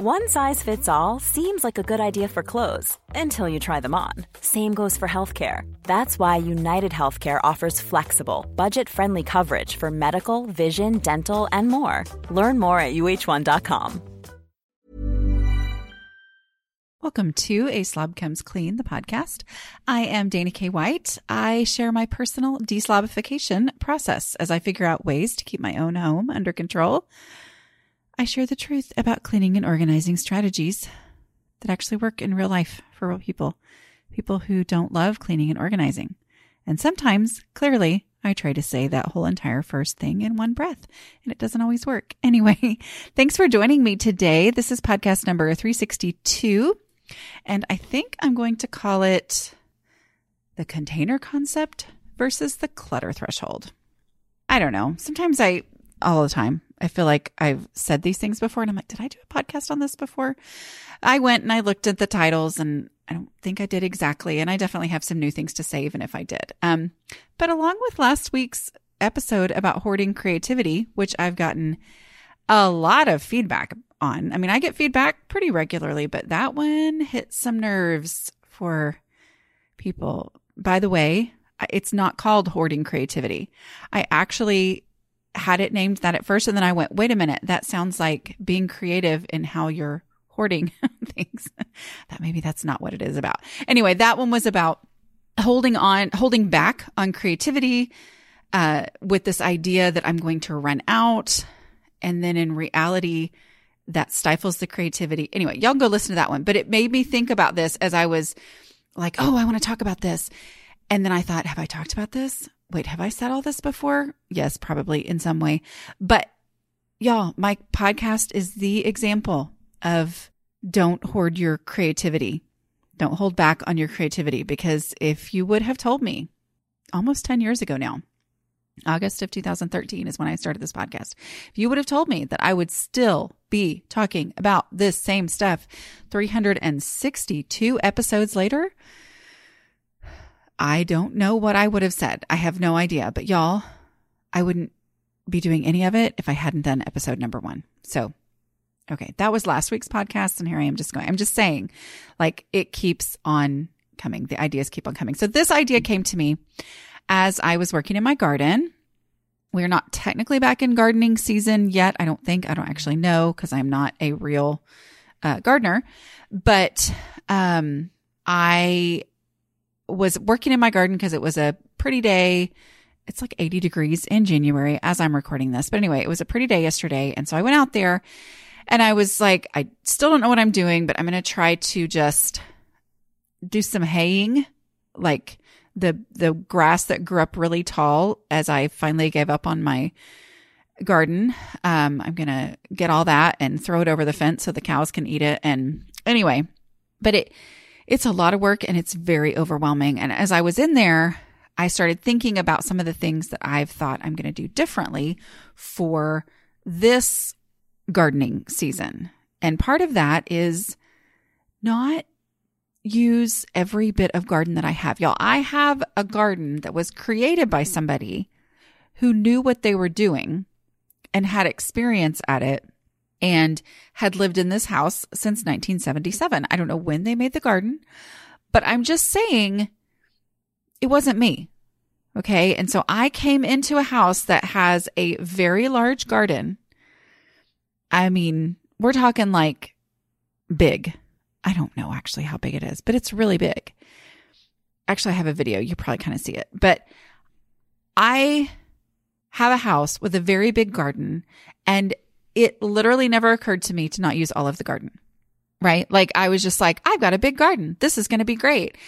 One size fits all seems like a good idea for clothes until you try them on. Same goes for healthcare. That's why United Healthcare offers flexible, budget friendly coverage for medical, vision, dental, and more. Learn more at uh1.com. Welcome to A Slob Comes Clean, the podcast. I am Dana K. White. I share my personal deslobification process as I figure out ways to keep my own home under control I share the truth about cleaning and organizing strategies that actually work in real life for real people, people who don't love cleaning and organizing. And sometimes, clearly, I try to say that whole entire first thing in one breath, and it doesn't always work. Anyway, thanks for joining me today. This is podcast number 362, and I think I'm going to call it the container concept versus the clutter threshold. I don't know. Sometimes I, all the time, I feel like I've said these things before and I'm like, did I do a podcast on this before? I went and I looked at the titles and I don't think I did exactly. And I definitely have some new things to say, even if I did. Um, but along with last week's episode about hoarding creativity, which I've gotten a lot of feedback on. I mean, I get feedback pretty regularly, but that one hit some nerves for people. By the way, it's not called hoarding creativity. I actually had it named that at first. And then I went, wait a minute, that sounds like being creative in how you're hoarding things. that maybe that's not what it is about. Anyway, that one was about holding on, holding back on creativity, uh, with this idea that I'm going to run out. And then in reality, that stifles the creativity. Anyway, y'all go listen to that one. But it made me think about this as I was like, oh, I want to talk about this. And then I thought, have I talked about this? Wait, have I said all this before? Yes, probably in some way. But y'all, my podcast is the example of don't hoard your creativity. Don't hold back on your creativity because if you would have told me almost 10 years ago now, August of 2013 is when I started this podcast. If you would have told me that I would still be talking about this same stuff 362 episodes later, I don't know what I would have said. I have no idea. But y'all, I wouldn't be doing any of it if I hadn't done episode number one. So, okay, that was last week's podcast. And here I am just going, I'm just saying, like, it keeps on coming. The ideas keep on coming. So, this idea came to me as I was working in my garden. We're not technically back in gardening season yet. I don't think. I don't actually know because I'm not a real uh, gardener. But um, I was working in my garden because it was a pretty day. It's like 80 degrees in January as I'm recording this. But anyway, it was a pretty day yesterday. And so I went out there and I was like, I still don't know what I'm doing, but I'm going to try to just do some haying, like the, the grass that grew up really tall as I finally gave up on my garden. Um, I'm going to get all that and throw it over the fence so the cows can eat it. And anyway, but it, it's a lot of work and it's very overwhelming. And as I was in there, I started thinking about some of the things that I've thought I'm going to do differently for this gardening season. And part of that is not use every bit of garden that I have. Y'all, I have a garden that was created by somebody who knew what they were doing and had experience at it and had lived in this house since 1977. I don't know when they made the garden, but I'm just saying it wasn't me. Okay. And so I came into a house that has a very large garden. I mean, we're talking like big. I don't know actually how big it is, but it's really big. Actually, I have a video. You probably kind of see it, but I have a house with a very big garden and it literally never occurred to me to not use all of the garden, right? Like I was just like, I've got a big garden. This is going to be great.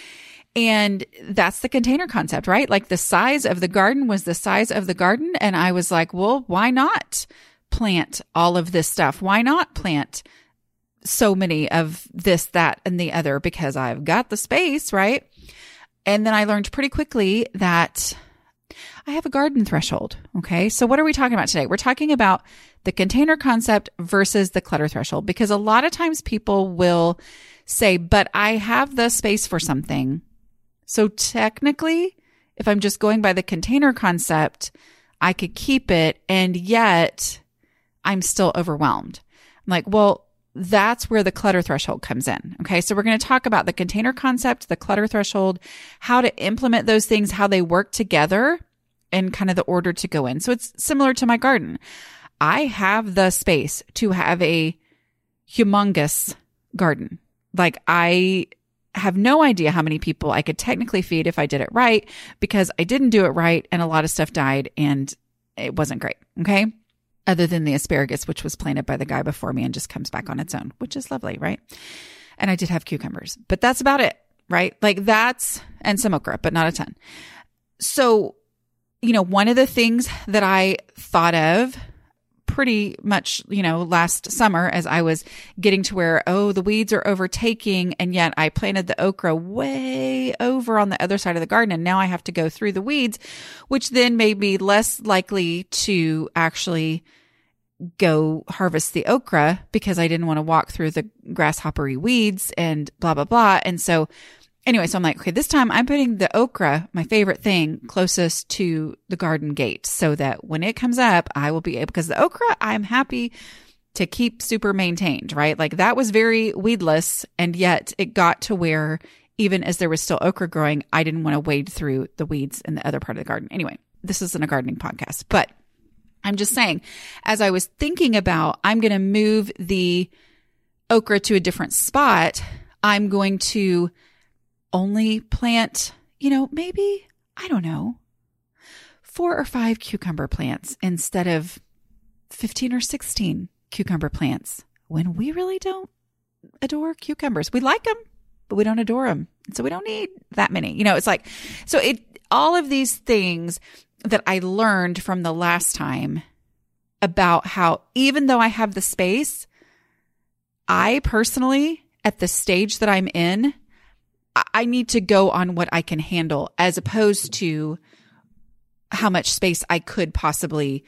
And that's the container concept, right? Like the size of the garden was the size of the garden. And I was like, well, why not plant all of this stuff? Why not plant so many of this, that, and the other? Because I've got the space, right? And then I learned pretty quickly that I have a garden threshold. Okay. So what are we talking about today? We're talking about the container concept versus the clutter threshold because a lot of times people will say, but I have the space for something. So technically, if I'm just going by the container concept, I could keep it and yet I'm still overwhelmed. I'm like, well, that's where the clutter threshold comes in. Okay. So we're going to talk about the container concept, the clutter threshold, how to implement those things, how they work together and kind of the order to go in. So it's similar to my garden. I have the space to have a humongous garden. Like I have no idea how many people I could technically feed if I did it right because I didn't do it right and a lot of stuff died and it wasn't great. Okay. Other than the asparagus, which was planted by the guy before me and just comes back on its own, which is lovely. Right. And I did have cucumbers, but that's about it. Right. Like that's, and some okra, but not a ton. So, you know, one of the things that I thought of pretty much, you know, last summer as I was getting to where, oh, the weeds are overtaking. And yet I planted the okra way over on the other side of the garden. And now I have to go through the weeds, which then made me less likely to actually go harvest the okra because I didn't want to walk through the grasshoppery weeds and blah, blah, blah. And so anyway, so I'm like, okay, this time I'm putting the okra, my favorite thing, closest to the garden gate so that when it comes up, I will be able, because the okra, I'm happy to keep super maintained, right? Like that was very weedless. And yet it got to where even as there was still okra growing, I didn't want to wade through the weeds in the other part of the garden. Anyway, this isn't a gardening podcast, but I'm just saying, as I was thinking about, I'm going to move the okra to a different spot. I'm going to only plant, you know, maybe, I don't know, four or five cucumber plants instead of 15 or 16 cucumber plants when we really don't adore cucumbers. We like them, but we don't adore them. So we don't need that many. You know, it's like, so it, all of these things that I learned from the last time about how even though I have the space, I personally, at the stage that I'm in, I need to go on what I can handle as opposed to how much space I could possibly,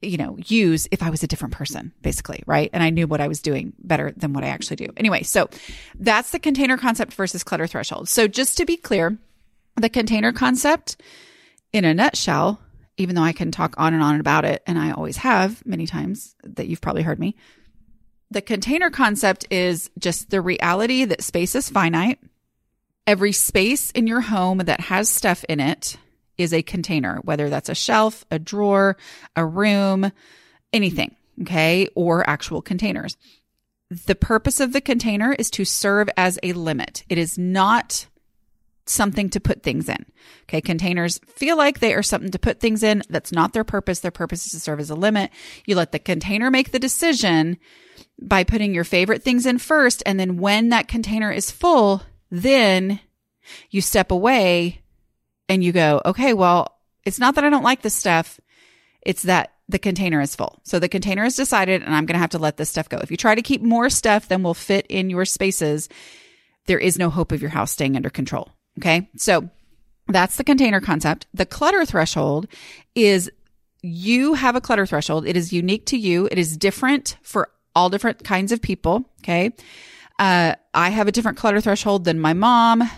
you know, use if I was a different person, basically, right? And I knew what I was doing better than what I actually do. Anyway, so that's the container concept versus clutter threshold. So just to be clear, the container concept in a nutshell, even though I can talk on and on about it, and I always have many times that you've probably heard me, the container concept is just the reality that space is finite Every space in your home that has stuff in it is a container, whether that's a shelf, a drawer, a room, anything, okay, or actual containers. The purpose of the container is to serve as a limit. It is not something to put things in. Okay. Containers feel like they are something to put things in. That's not their purpose. Their purpose is to serve as a limit. You let the container make the decision by putting your favorite things in first. And then when that container is full, then you step away and you go, okay, well, it's not that I don't like this stuff. It's that the container is full. So the container is decided and I'm going to have to let this stuff go. If you try to keep more stuff than will fit in your spaces, there is no hope of your house staying under control. Okay. So that's the container concept. The clutter threshold is you have a clutter threshold. It is unique to you. It is different for all different kinds of people. Okay. Uh, I have a different clutter threshold than my mom.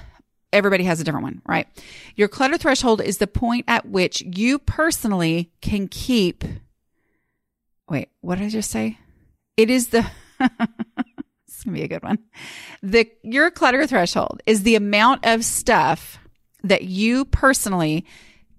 Everybody has a different one, right? Your clutter threshold is the point at which you personally can keep. Wait, what did I just say? It is the. is gonna be a good one. The your clutter threshold is the amount of stuff that you personally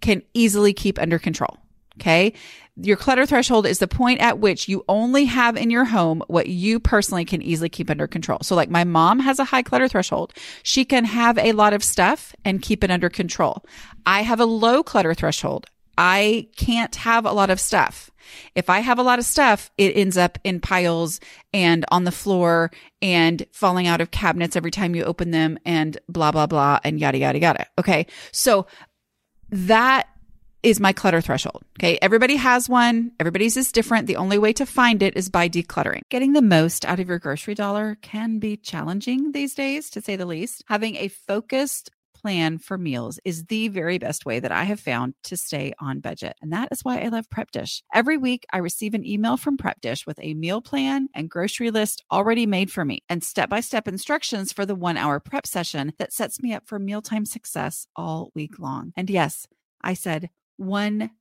can easily keep under control. Okay your clutter threshold is the point at which you only have in your home what you personally can easily keep under control. So like my mom has a high clutter threshold. She can have a lot of stuff and keep it under control. I have a low clutter threshold. I can't have a lot of stuff. If I have a lot of stuff, it ends up in piles and on the floor and falling out of cabinets every time you open them and blah, blah, blah and yada, yada, yada. Okay. So that is my clutter threshold. Okay. Everybody has one. Everybody's is different. The only way to find it is by decluttering. Getting the most out of your grocery dollar can be challenging these days, to say the least. Having a focused plan for meals is the very best way that I have found to stay on budget. And that is why I love Prep Dish. Every week, I receive an email from Prep Dish with a meal plan and grocery list already made for me and step by step instructions for the one hour prep session that sets me up for mealtime success all week long. And yes, I said, one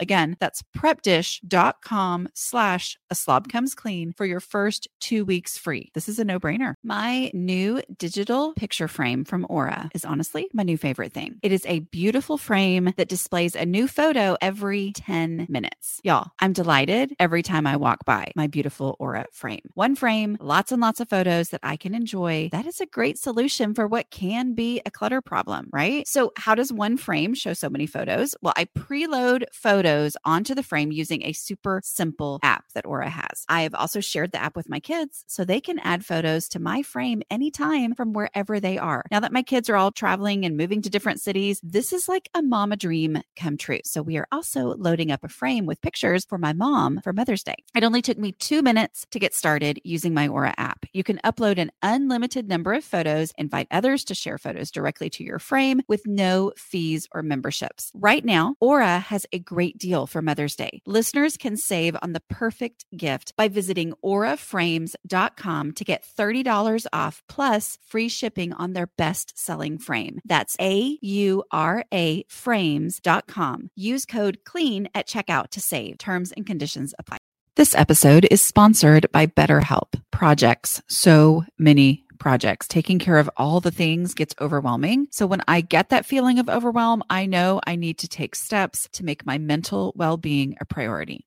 Again, that's prepdish.com slash a slob comes clean for your first two weeks free. This is a no brainer. My new digital picture frame from Aura is honestly my new favorite thing. It is a beautiful frame that displays a new photo every 10 minutes. Y'all, I'm delighted every time I walk by my beautiful Aura frame. One frame, lots and lots of photos that I can enjoy. That is a great solution for what can be a clutter problem, right? So, how does one frame show so many photos? Well, I preload photos onto the frame using a super simple app that Aura has. I have also shared the app with my kids so they can add photos to my frame anytime from wherever they are. Now that my kids are all traveling and moving to different cities, this is like a mama dream come true. So we are also loading up a frame with pictures for my mom for Mother's Day. It only took me two minutes to get started using my Aura app. You can upload an unlimited number of photos, invite others to share photos directly to your frame with no fees or memberships. Right now, Aura has a great deal for Mother's Day. Listeners can save on the perfect gift by visiting auraframes.com to get $30 off plus free shipping on their best selling frame. That's A U R A frames.com. Use code CLEAN at checkout to save. Terms and conditions apply. This episode is sponsored by BetterHelp Projects. So many projects. Taking care of all the things gets overwhelming. So when I get that feeling of overwhelm, I know I need to take steps to make my mental well being a priority.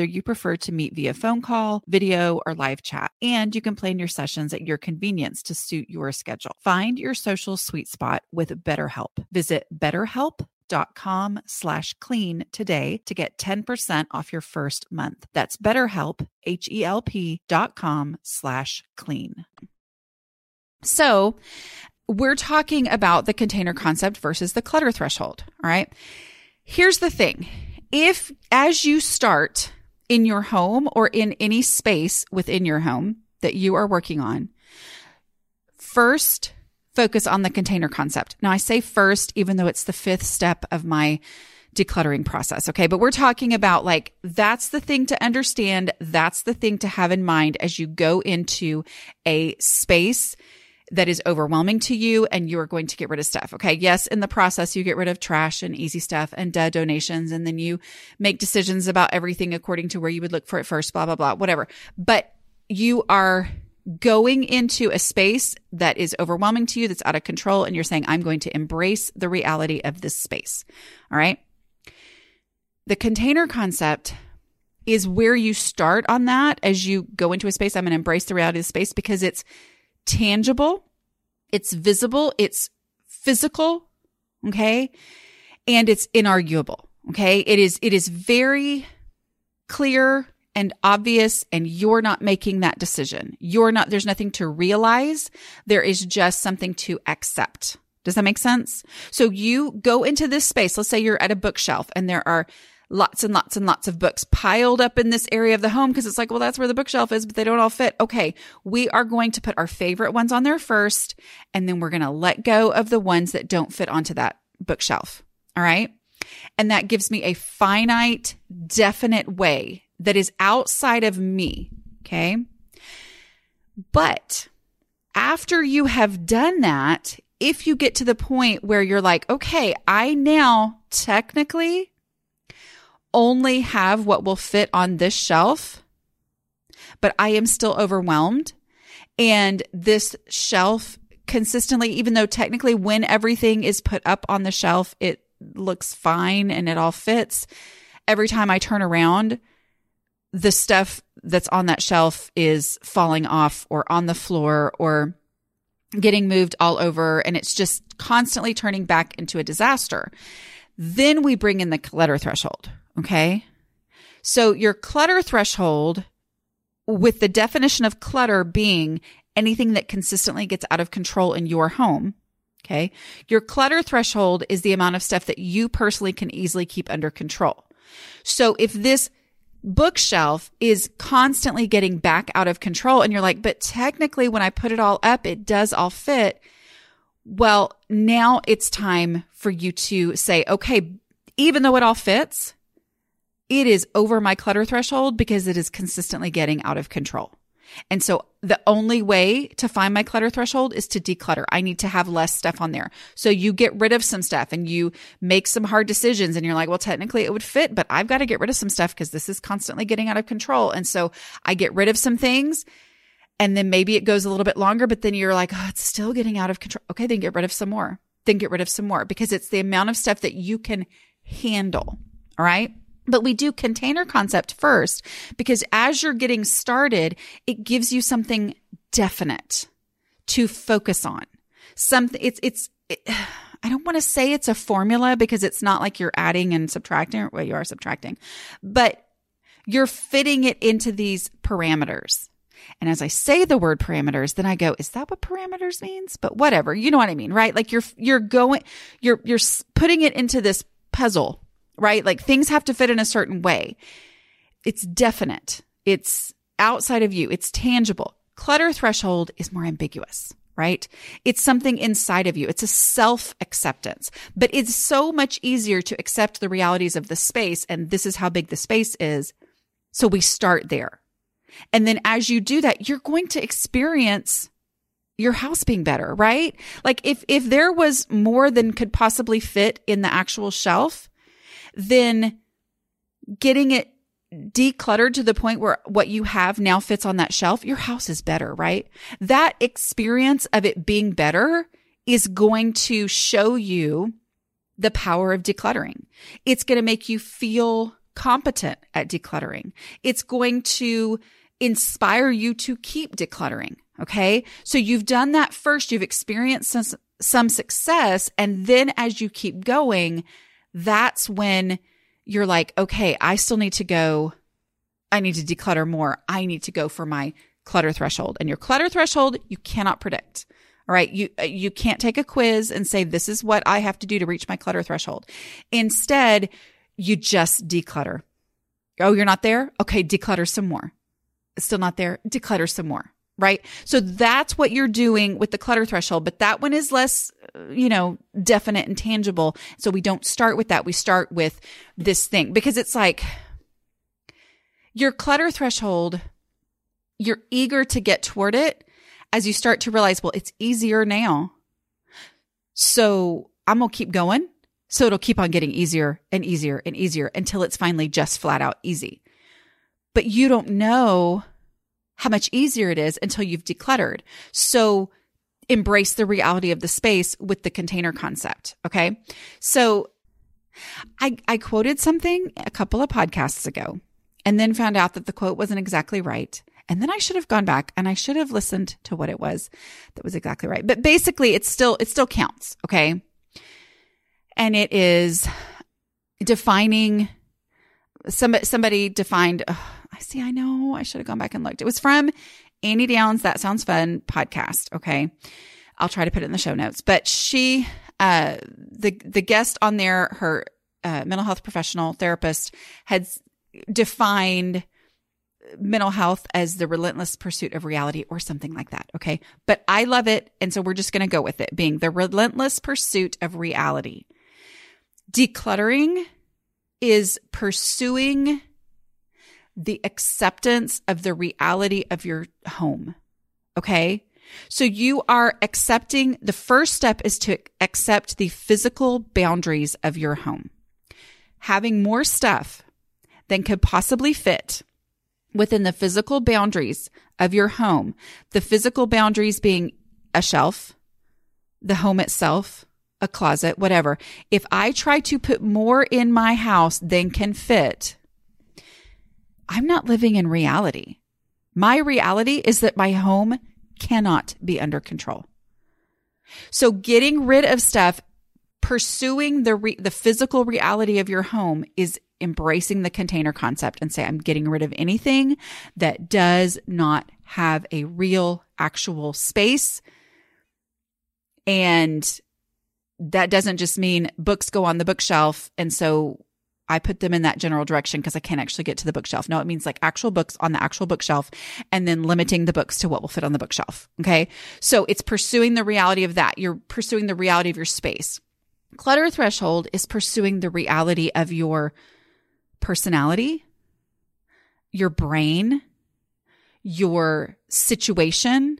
you prefer to meet via phone call, video, or live chat, and you can plan your sessions at your convenience to suit your schedule. Find your social sweet spot with BetterHelp. Visit betterhelp.com slash clean today to get 10% off your first month. That's betterhelp, H-E-L-P dot com slash clean. So we're talking about the container concept versus the clutter threshold. All right. Here's the thing. If as you start in your home or in any space within your home that you are working on, first focus on the container concept. Now I say first, even though it's the fifth step of my decluttering process. Okay. But we're talking about like, that's the thing to understand. That's the thing to have in mind as you go into a space that is overwhelming to you and you are going to get rid of stuff. Okay. Yes. In the process, you get rid of trash and easy stuff and duh donations. And then you make decisions about everything according to where you would look for it first, blah, blah, blah, whatever. But you are going into a space that is overwhelming to you, that's out of control. And you're saying, I'm going to embrace the reality of this space. All right. The container concept is where you start on that as you go into a space. I'm going to embrace the reality of the space because it's tangible, it's visible, it's physical, okay? And it's inarguable, okay? It is it is very clear and obvious and you're not making that decision. You're not there's nothing to realize. There is just something to accept. Does that make sense? So you go into this space. Let's say you're at a bookshelf and there are lots and lots and lots of books piled up in this area of the home because it's like, well, that's where the bookshelf is, but they don't all fit. Okay. We are going to put our favorite ones on there first, and then we're going to let go of the ones that don't fit onto that bookshelf. All right. And that gives me a finite, definite way that is outside of me. Okay. But after you have done that, if you get to the point where you're like, okay, I now technically only have what will fit on this shelf, but I am still overwhelmed. And this shelf consistently, even though technically when everything is put up on the shelf, it looks fine and it all fits. every time I turn around, the stuff that's on that shelf is falling off or on the floor or getting moved all over and it's just constantly turning back into a disaster. Then we bring in the clutter threshold. Okay. So your clutter threshold with the definition of clutter being anything that consistently gets out of control in your home. Okay. Your clutter threshold is the amount of stuff that you personally can easily keep under control. So if this bookshelf is constantly getting back out of control and you're like, but technically when I put it all up, it does all fit. Well, now it's time for you to say, okay, even though it all fits, it is over my clutter threshold because it is consistently getting out of control. And so the only way to find my clutter threshold is to declutter. I need to have less stuff on there. So you get rid of some stuff and you make some hard decisions and you're like, well, technically it would fit, but I've got to get rid of some stuff because this is constantly getting out of control. And so I get rid of some things and then maybe it goes a little bit longer, but then you're like, oh, it's still getting out of control. Okay, then get rid of some more. Then get rid of some more because it's the amount of stuff that you can handle. All right. But we do container concept first because as you're getting started, it gives you something definite to focus on. Something it's it's it, I don't want to say it's a formula because it's not like you're adding and subtracting. Well, you are subtracting, but you're fitting it into these parameters. And as I say the word parameters, then I go, is that what parameters means? But whatever, you know what I mean, right? Like you're, you're going, you're, you're putting it into this puzzle right? Like things have to fit in a certain way. It's definite. It's outside of you. It's tangible. Clutter threshold is more ambiguous, right? It's something inside of you. It's a self acceptance, but it's so much easier to accept the realities of the space. And this is how big the space is. So we start there. And then as you do that, you're going to experience your house being better, right? Like if, if there was more than could possibly fit in the actual shelf, then getting it decluttered to the point where what you have now fits on that shelf, your house is better, right? That experience of it being better is going to show you the power of decluttering. It's going to make you feel competent at decluttering. It's going to inspire you to keep decluttering. Okay. So you've done that first. You've experienced some, some success. And then as you keep going, that's when you're like, okay, I still need to go. I need to declutter more. I need to go for my clutter threshold. And your clutter threshold, you cannot predict. All right. You, uh, you can't take a quiz and say, this is what I have to do to reach my clutter threshold. Instead, you just declutter. Oh, you're not there? Okay. Declutter some more. Still not there? Declutter some more right? So that's what you're doing with the clutter threshold, but that one is less, uh, you know, definite and tangible. So we don't start with that. We start with this thing because it's like your clutter threshold, you're eager to get toward it as you start to realize, well, it's easier now. So I'm going to keep going. So it'll keep on getting easier and easier and easier until it's finally just flat out easy. But you don't know how much easier it is until you've decluttered. So embrace the reality of the space with the container concept. Okay. So I, I quoted something a couple of podcasts ago and then found out that the quote wasn't exactly right. And then I should have gone back and I should have listened to what it was that was exactly right. But basically it's still, it still counts. Okay. And it is defining somebody, somebody defined, I see. I know. I should have gone back and looked. It was from Annie Downs. That sounds fun podcast. Okay. I'll try to put it in the show notes. But she, uh, the the guest on there, her uh, mental health professional therapist, had defined mental health as the relentless pursuit of reality or something like that. Okay. But I love it. And so we're just going to go with it being the relentless pursuit of reality. Decluttering is pursuing the acceptance of the reality of your home. Okay. So you are accepting the first step is to accept the physical boundaries of your home. Having more stuff than could possibly fit within the physical boundaries of your home, the physical boundaries being a shelf, the home itself, a closet, whatever. If I try to put more in my house than can fit, I'm not living in reality. My reality is that my home cannot be under control. So getting rid of stuff, pursuing the re- the physical reality of your home is embracing the container concept and say I'm getting rid of anything that does not have a real actual space and that doesn't just mean books go on the bookshelf. And so I put them in that general direction because I can't actually get to the bookshelf. No, it means like actual books on the actual bookshelf and then limiting the books to what will fit on the bookshelf. Okay. So it's pursuing the reality of that. You're pursuing the reality of your space. Clutter threshold is pursuing the reality of your personality, your brain, your situation,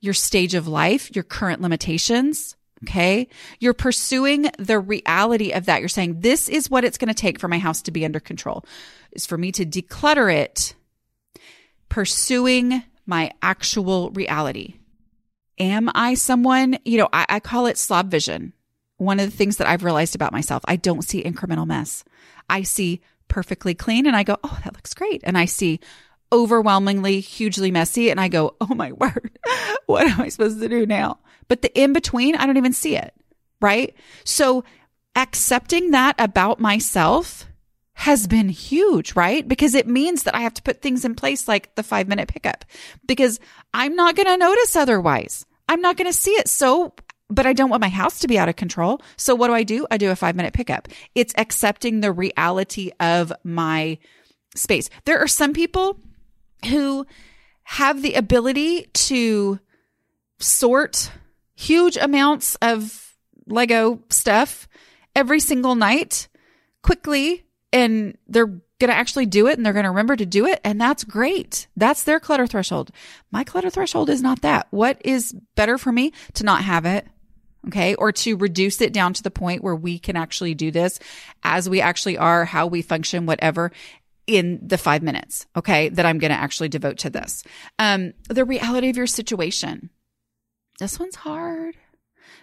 your stage of life, your current limitations. Okay. You're pursuing the reality of that. You're saying, this is what it's going to take for my house to be under control is for me to declutter it, pursuing my actual reality. Am I someone, you know, I, I call it slob vision. One of the things that I've realized about myself, I don't see incremental mess. I see perfectly clean and I go, oh, that looks great. And I see overwhelmingly hugely messy and I go, oh my word, what am I supposed to do now? But the in between, I don't even see it. Right. So accepting that about myself has been huge, right? Because it means that I have to put things in place like the five minute pickup because I'm not going to notice otherwise. I'm not going to see it. So, but I don't want my house to be out of control. So what do I do? I do a five minute pickup. It's accepting the reality of my space. There are some people who have the ability to sort huge amounts of Lego stuff every single night quickly and they're going to actually do it and they're going to remember to do it. And that's great. That's their clutter threshold. My clutter threshold is not that. What is better for me to not have it? Okay. Or to reduce it down to the point where we can actually do this as we actually are, how we function, whatever in the five minutes, okay, that I'm going to actually devote to this. Um, the reality of your situation. This one's hard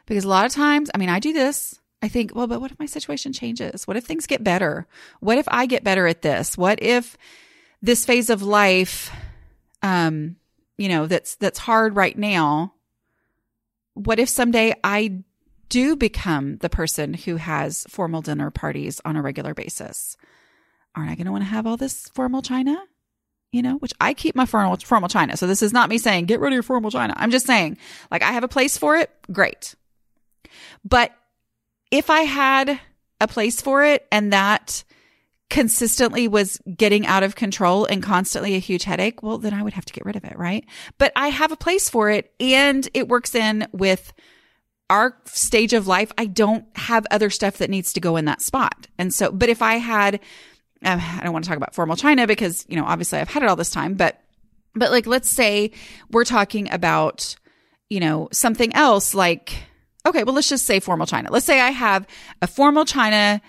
because a lot of times, I mean, I do this. I think, well, but what if my situation changes? What if things get better? What if I get better at this? What if this phase of life, um, you know, that's, that's hard right now. What if someday I do become the person who has formal dinner parties on a regular basis? Aren't I going to want to have all this formal china? You know, which I keep my formal, formal china. So this is not me saying get rid of your formal china. I'm just saying like I have a place for it. Great. But if I had a place for it and that consistently was getting out of control and constantly a huge headache, well, then I would have to get rid of it, right? But I have a place for it and it works in with our stage of life. I don't have other stuff that needs to go in that spot. And so, but if I had Uh, I don't want to talk about formal china because, you know, obviously I've had it all this time, but, but like, let's say we're talking about, you know, something else like, okay, well, let's just say formal china. Let's say I have a formal china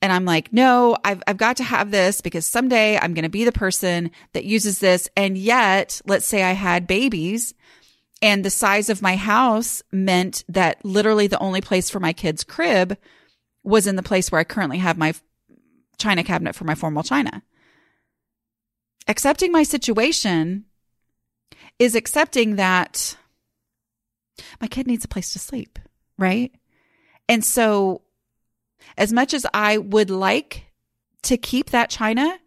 and I'm like, no, I've, I've got to have this because someday I'm going to be the person that uses this. And yet, let's say I had babies and the size of my house meant that literally the only place for my kid's crib was in the place where I currently have my china cabinet for my formal china. Accepting my situation is accepting that my kid needs a place to sleep, right? And so, as much as I would like to keep that china,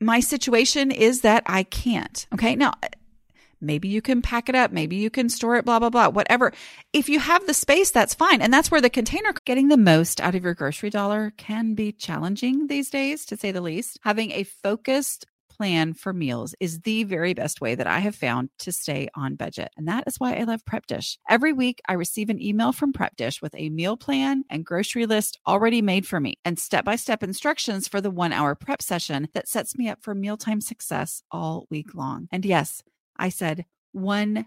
my situation is that I can't. Okay. Now, Maybe you can pack it up. Maybe you can store it, blah, blah, blah, whatever. If you have the space, that's fine. And that's where the container getting the most out of your grocery dollar can be challenging these days, to say the least. Having a focused plan for meals is the very best way that I have found to stay on budget. And that is why I love Prep Dish. Every week, I receive an email from Prep Dish with a meal plan and grocery list already made for me and step by step instructions for the one hour prep session that sets me up for mealtime success all week long. And yes, I said one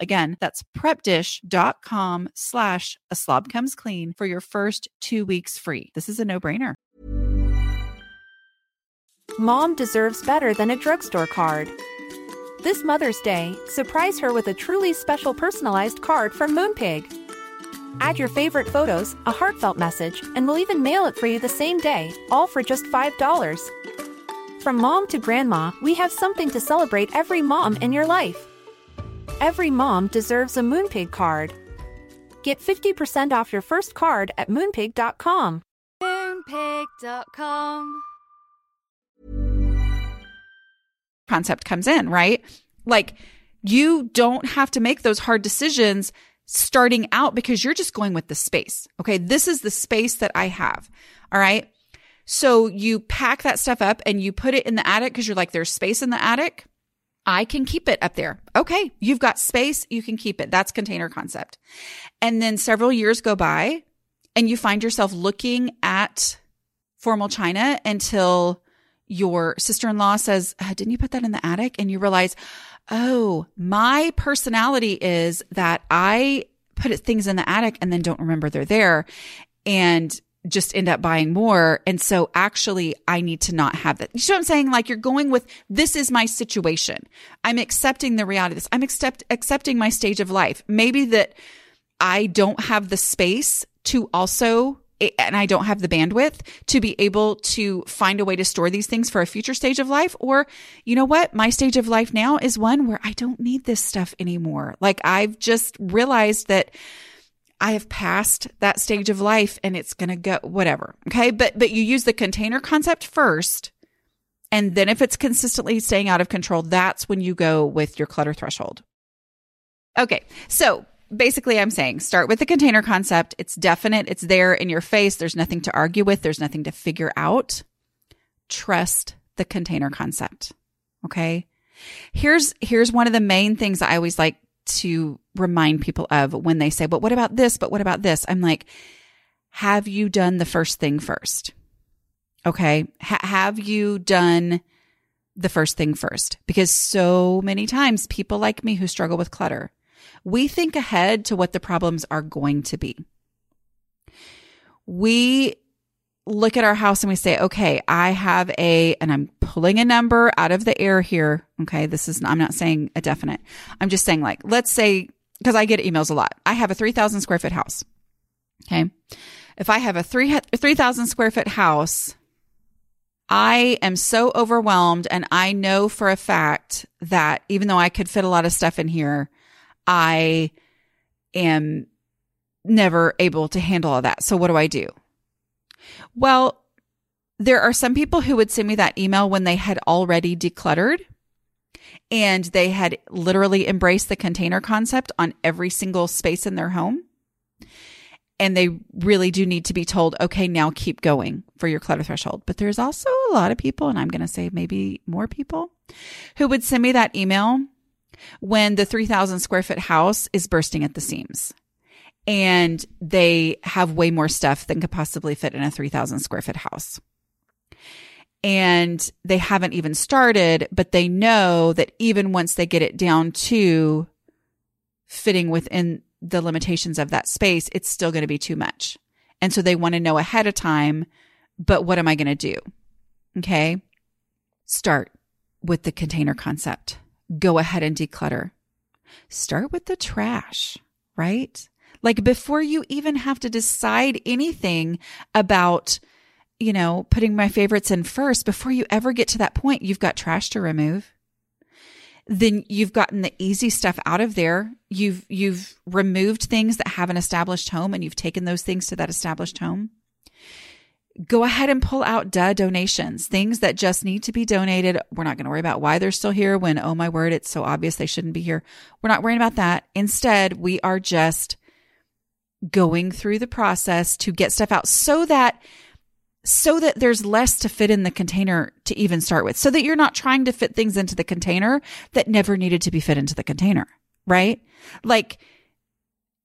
Again, that's prepdish.com slash a slob comes clean for your first two weeks free. This is a no brainer. Mom deserves better than a drugstore card. This Mother's Day, surprise her with a truly special personalized card from Moonpig. Add your favorite photos, a heartfelt message, and we'll even mail it for you the same day, all for just $5. From mom to grandma, we have something to celebrate every mom in your life. Every mom deserves a Moonpig card. Get 50% off your first card at moonpig.com. Moonpig.com. Concept comes in, right? Like you don't have to make those hard decisions starting out because you're just going with the space. Okay. This is the space that I have. All right. So you pack that stuff up and you put it in the attic because you're like, there's space in the attic. I can keep it up there. Okay. You've got space. You can keep it. That's container concept. And then several years go by and you find yourself looking at formal china until your sister-in-law says, uh, didn't you put that in the attic? And you realize, oh, my personality is that I put things in the attic and then don't remember they're there. And just end up buying more. And so actually I need to not have that. You know what I'm saying? Like you're going with, this is my situation. I'm accepting the reality of this. I'm accept, accepting my stage of life. Maybe that I don't have the space to also and I don't have the bandwidth to be able to find a way to store these things for a future stage of life. Or, you know what? My stage of life now is one where I don't need this stuff anymore. Like I've just realized that I have passed that stage of life and it's going to go whatever. Okay. But, but you use the container concept first. And then if it's consistently staying out of control, that's when you go with your clutter threshold. Okay. So basically I'm saying start with the container concept. It's definite. It's there in your face. There's nothing to argue with. There's nothing to figure out. Trust the container concept. Okay. Here's, here's one of the main things I always like to remind people of when they say, but what about this? But what about this? I'm like, have you done the first thing first? Okay. H- have you done the first thing first? Because so many times people like me who struggle with clutter, we think ahead to what the problems are going to be. We look at our house and we say, okay, I have a, and I'm pulling a number out of the air here. Okay. This is, I'm not saying a definite. I'm just saying like, let's say, because I get emails a lot. I have a 3,000 square foot house. Okay. If I have a 3, 3,000 square foot house, I am so overwhelmed and I know for a fact that even though I could fit a lot of stuff in here, I am never able to handle all that. So what do I do? Well, there are some people who would send me that email when they had already decluttered and they had literally embraced the container concept on every single space in their home. And they really do need to be told, okay, now keep going for your clutter threshold. But there's also a lot of people, and I'm going to say maybe more people who would send me that email when the 3000 square foot house is bursting at the seams and they have way more stuff than could possibly fit in a 3000 square foot house. And they haven't even started, but they know that even once they get it down to fitting within the limitations of that space, it's still going to be too much. And so they want to know ahead of time, but what am I going to do? Okay. Start with the container concept. Go ahead and declutter. Start with the trash, right? Like before you even have to decide anything about, you know, putting my favorites in first, before you ever get to that point, you've got trash to remove. Then you've gotten the easy stuff out of there. You've, you've removed things that have an established home and you've taken those things to that established home. go ahead and pull out duh donations, things that just need to be donated. We're not going to worry about why they're still here when, oh my word, it's so obvious they shouldn't be here. We're not worrying about that. Instead, we are just going through the process to get stuff out so that so that there's less to fit in the container to even start with. So that you're not trying to fit things into the container that never needed to be fit into the container, right? Like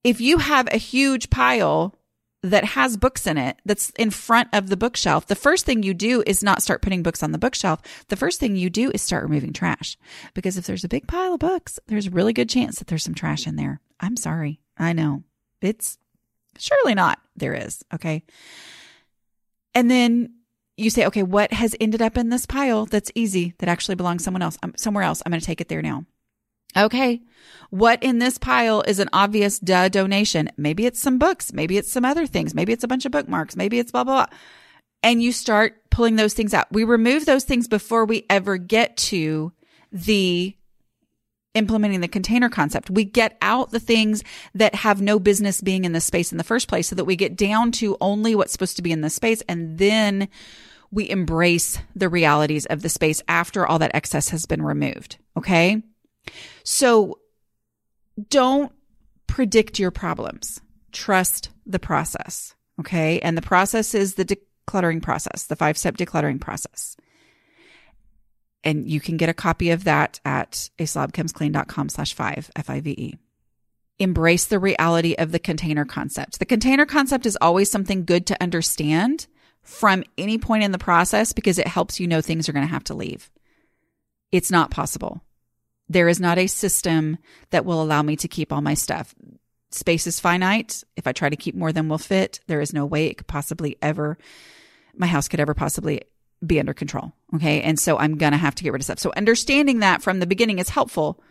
if you have a huge pile that has books in it that's in front of the bookshelf, the first thing you do is not start putting books on the bookshelf. The first thing you do is start removing trash. Because if there's a big pile of books, there's a really good chance that there's some trash in there. I'm sorry. I know. It's surely not. There is. Okay. And then you say, okay, what has ended up in this pile that's easy that actually belongs someone else, um, somewhere else? I'm going to take it there now. Okay. What in this pile is an obvious duh donation? Maybe it's some books. Maybe it's some other things. Maybe it's a bunch of bookmarks. Maybe it's blah, blah, blah. And you start pulling those things out. We remove those things before we ever get to the implementing the container concept. We get out the things that have no business being in the space in the first place so that we get down to only what's supposed to be in the space. And then we embrace the realities of the space after all that excess has been removed. Okay. So don't predict your problems. Trust the process. Okay. And the process is the decluttering process, the five step decluttering process. And you can get a copy of that at aslobcomesclean.com slash five, F-I-V-E. Embrace the reality of the container concept. The container concept is always something good to understand from any point in the process because it helps you know things are going to have to leave. It's not possible. There is not a system that will allow me to keep all my stuff. Space is finite. If I try to keep more than will fit, there is no way it could possibly ever, my house could ever possibly be under control. Okay. And so I'm going to have to get rid of stuff. So understanding that from the beginning is helpful,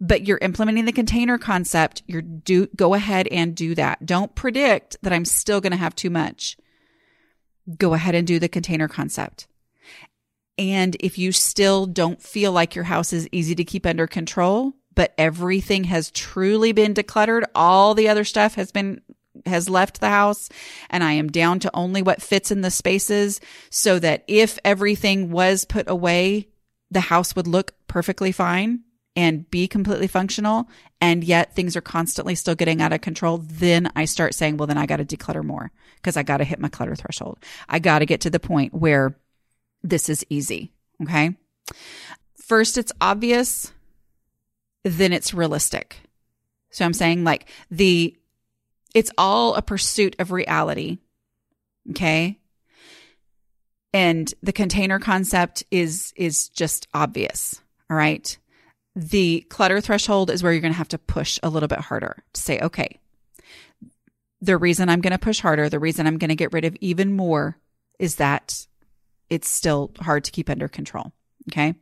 but you're implementing the container concept. You're do, go ahead and do that. Don't predict that I'm still going to have too much. Go ahead and do the container concept. And if you still don't feel like your house is easy to keep under control, but everything has truly been decluttered, all the other stuff has been has left the house and I am down to only what fits in the spaces so that if everything was put away, the house would look perfectly fine and be completely functional. And yet things are constantly still getting out of control. Then I start saying, well, then I got to declutter more because I got to hit my clutter threshold. I got to get to the point where this is easy. Okay. First, it's obvious, then it's realistic. So I'm saying like the, it's all a pursuit of reality. Okay. And the container concept is, is just obvious. All right. The clutter threshold is where you're going to have to push a little bit harder to say, okay, the reason I'm going to push harder, the reason I'm going to get rid of even more is that it's still hard to keep under control. Okay.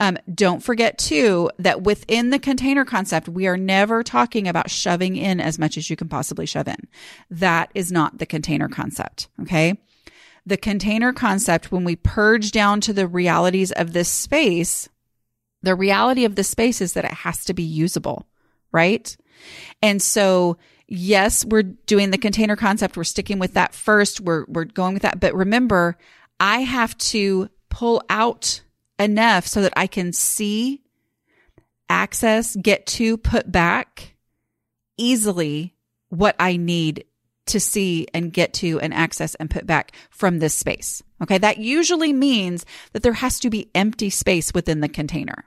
Um, don't forget too that within the container concept, we are never talking about shoving in as much as you can possibly shove in. That is not the container concept. Okay. The container concept, when we purge down to the realities of this space, the reality of the space is that it has to be usable, right? And so, yes, we're doing the container concept. We're sticking with that first. We're, we're going with that. But remember, I have to pull out enough so that I can see, access, get to, put back easily what I need to see and get to and access and put back from this space. Okay. That usually means that there has to be empty space within the container,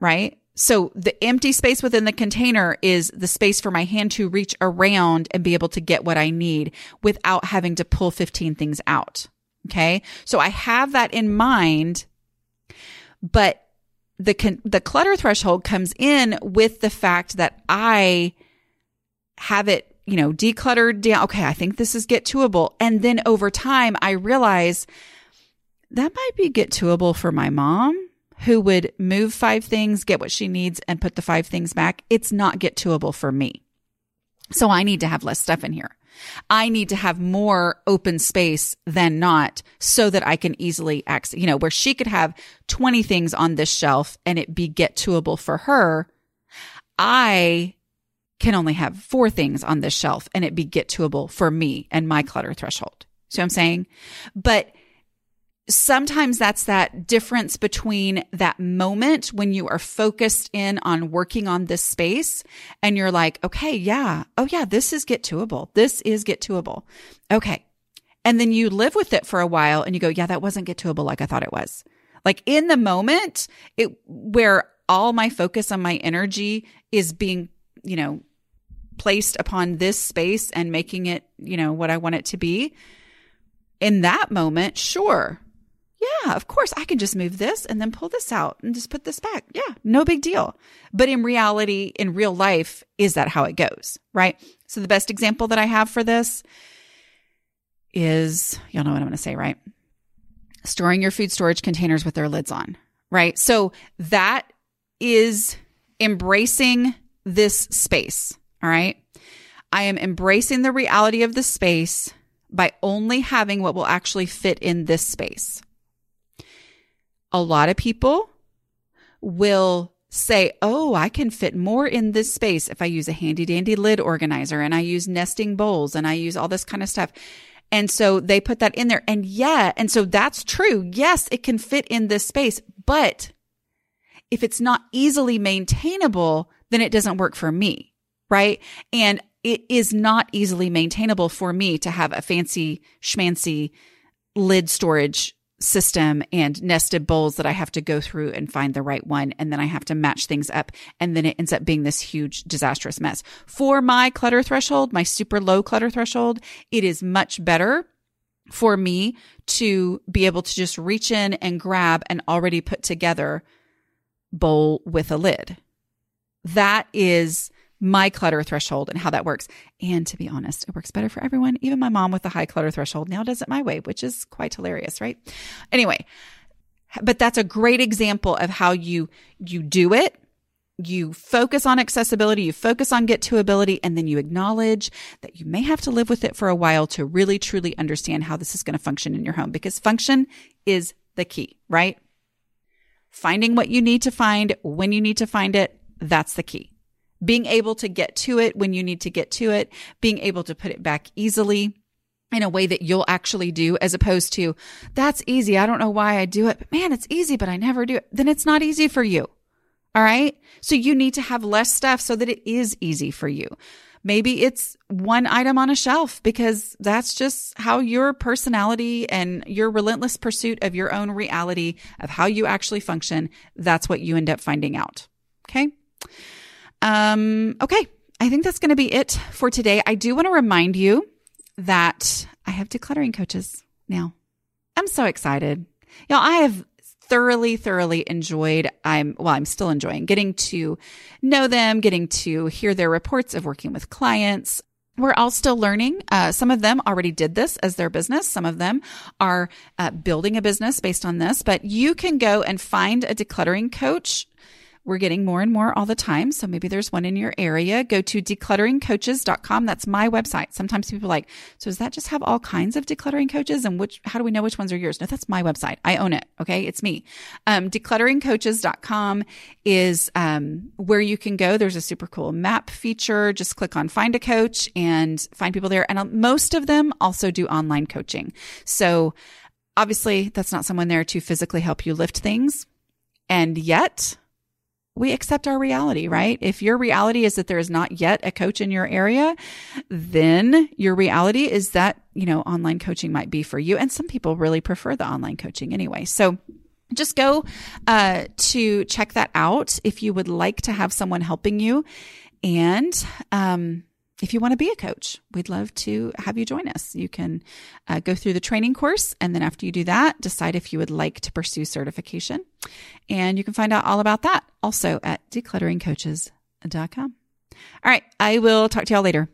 right? So the empty space within the container is the space for my hand to reach around and be able to get what I need without having to pull 15 things out. Okay. So I have that in mind, but the, con- the clutter threshold comes in with the fact that I have it, you know, decluttered down. Okay. I think this is get toable. And then over time, I realize that might be get toable for my mom who would move five things, get what she needs and put the five things back. It's not get toable for me. So I need to have less stuff in here. I need to have more open space than not so that I can easily access, you know, where she could have 20 things on this shelf and it be get toable for her. I can only have four things on this shelf and it be get toable for me and my clutter threshold. So I'm saying? But sometimes that's that difference between that moment when you are focused in on working on this space and you're like, okay, yeah. Oh yeah, this is get toable. This is get toable. Okay. And then you live with it for a while and you go, yeah, that wasn't get toable like I thought it was. Like in the moment, it where all my focus on my energy is being, you know, placed upon this space and making it, you know, what I want it to be. In that moment, sure, yeah, of course, I can just move this and then pull this out and just put this back. Yeah, no big deal. But in reality, in real life, is that how it goes? Right. So the best example that I have for this is y'all know what I'm going to say, right? Storing your food storage containers with their lids on, right? So that is embracing this space. All right. I am embracing the reality of the space by only having what will actually fit in this space a lot of people will say, Oh, I can fit more in this space if I use a handy dandy lid organizer and I use nesting bowls and I use all this kind of stuff. And so they put that in there. And yeah, and so that's true. Yes, it can fit in this space, but if it's not easily maintainable, then it doesn't work for me. Right. And it is not easily maintainable for me to have a fancy schmancy lid storage system and nested bowls that I have to go through and find the right one. And then I have to match things up. And then it ends up being this huge disastrous mess. For my clutter threshold, my super low clutter threshold, it is much better for me to be able to just reach in and grab an already put together bowl with a lid. That is my clutter threshold and how that works. And to be honest, it works better for everyone. Even my mom with a high clutter threshold now does it my way, which is quite hilarious, right? Anyway, but that's a great example of how you you do it you focus on accessibility, you focus on get to ability, and then you acknowledge that you may have to live with it for a while to really truly understand how this is going to function in your home because function is the key, right? Finding what you need to find when you need to find it, that's the key being able to get to it when you need to get to it, being able to put it back easily in a way that you'll actually do as opposed to that's easy. I don't know why I do it, but man, it's easy, but I never do it. Then it's not easy for you. All right. So you need to have less stuff so that it is easy for you. Maybe it's one item on a shelf because that's just how your personality and your relentless pursuit of your own reality of how you actually function. That's what you end up finding out. Okay. Um, okay. I think that's going to be it for today. I do want to remind you that I have decluttering coaches now. I'm so excited. Y'all, I have thoroughly, thoroughly enjoyed. I'm, well, I'm still enjoying getting to know them, getting to hear their reports of working with clients. We're all still learning. Uh, some of them already did this as their business. Some of them are uh, building a business based on this, but you can go and find a decluttering coach we're getting more and more all the time. So maybe there's one in your area. Go to declutteringcoaches.com. That's my website. Sometimes people like, so does that just have all kinds of decluttering coaches? And which, how do we know which ones are yours? No, that's my website. I own it. Okay. It's me. Um, declutteringcoaches.com is, um, where you can go. There's a super cool map feature. Just click on find a coach and find people there. And uh, most of them also do online coaching. So obviously that's not someone there to physically help you lift things. And yet we accept our reality, right? If your reality is that there is not yet a coach in your area, then your reality is that, you know, online coaching might be for you. And some people really prefer the online coaching anyway. So just go uh, to check that out if you would like to have someone helping you. And, um, if you want to be a coach, we'd love to have you join us. You can uh, go through the training course, and then after you do that, decide if you would like to pursue certification. And you can find out all about that also at declutteringcoaches.com. All right, I will talk to y'all later.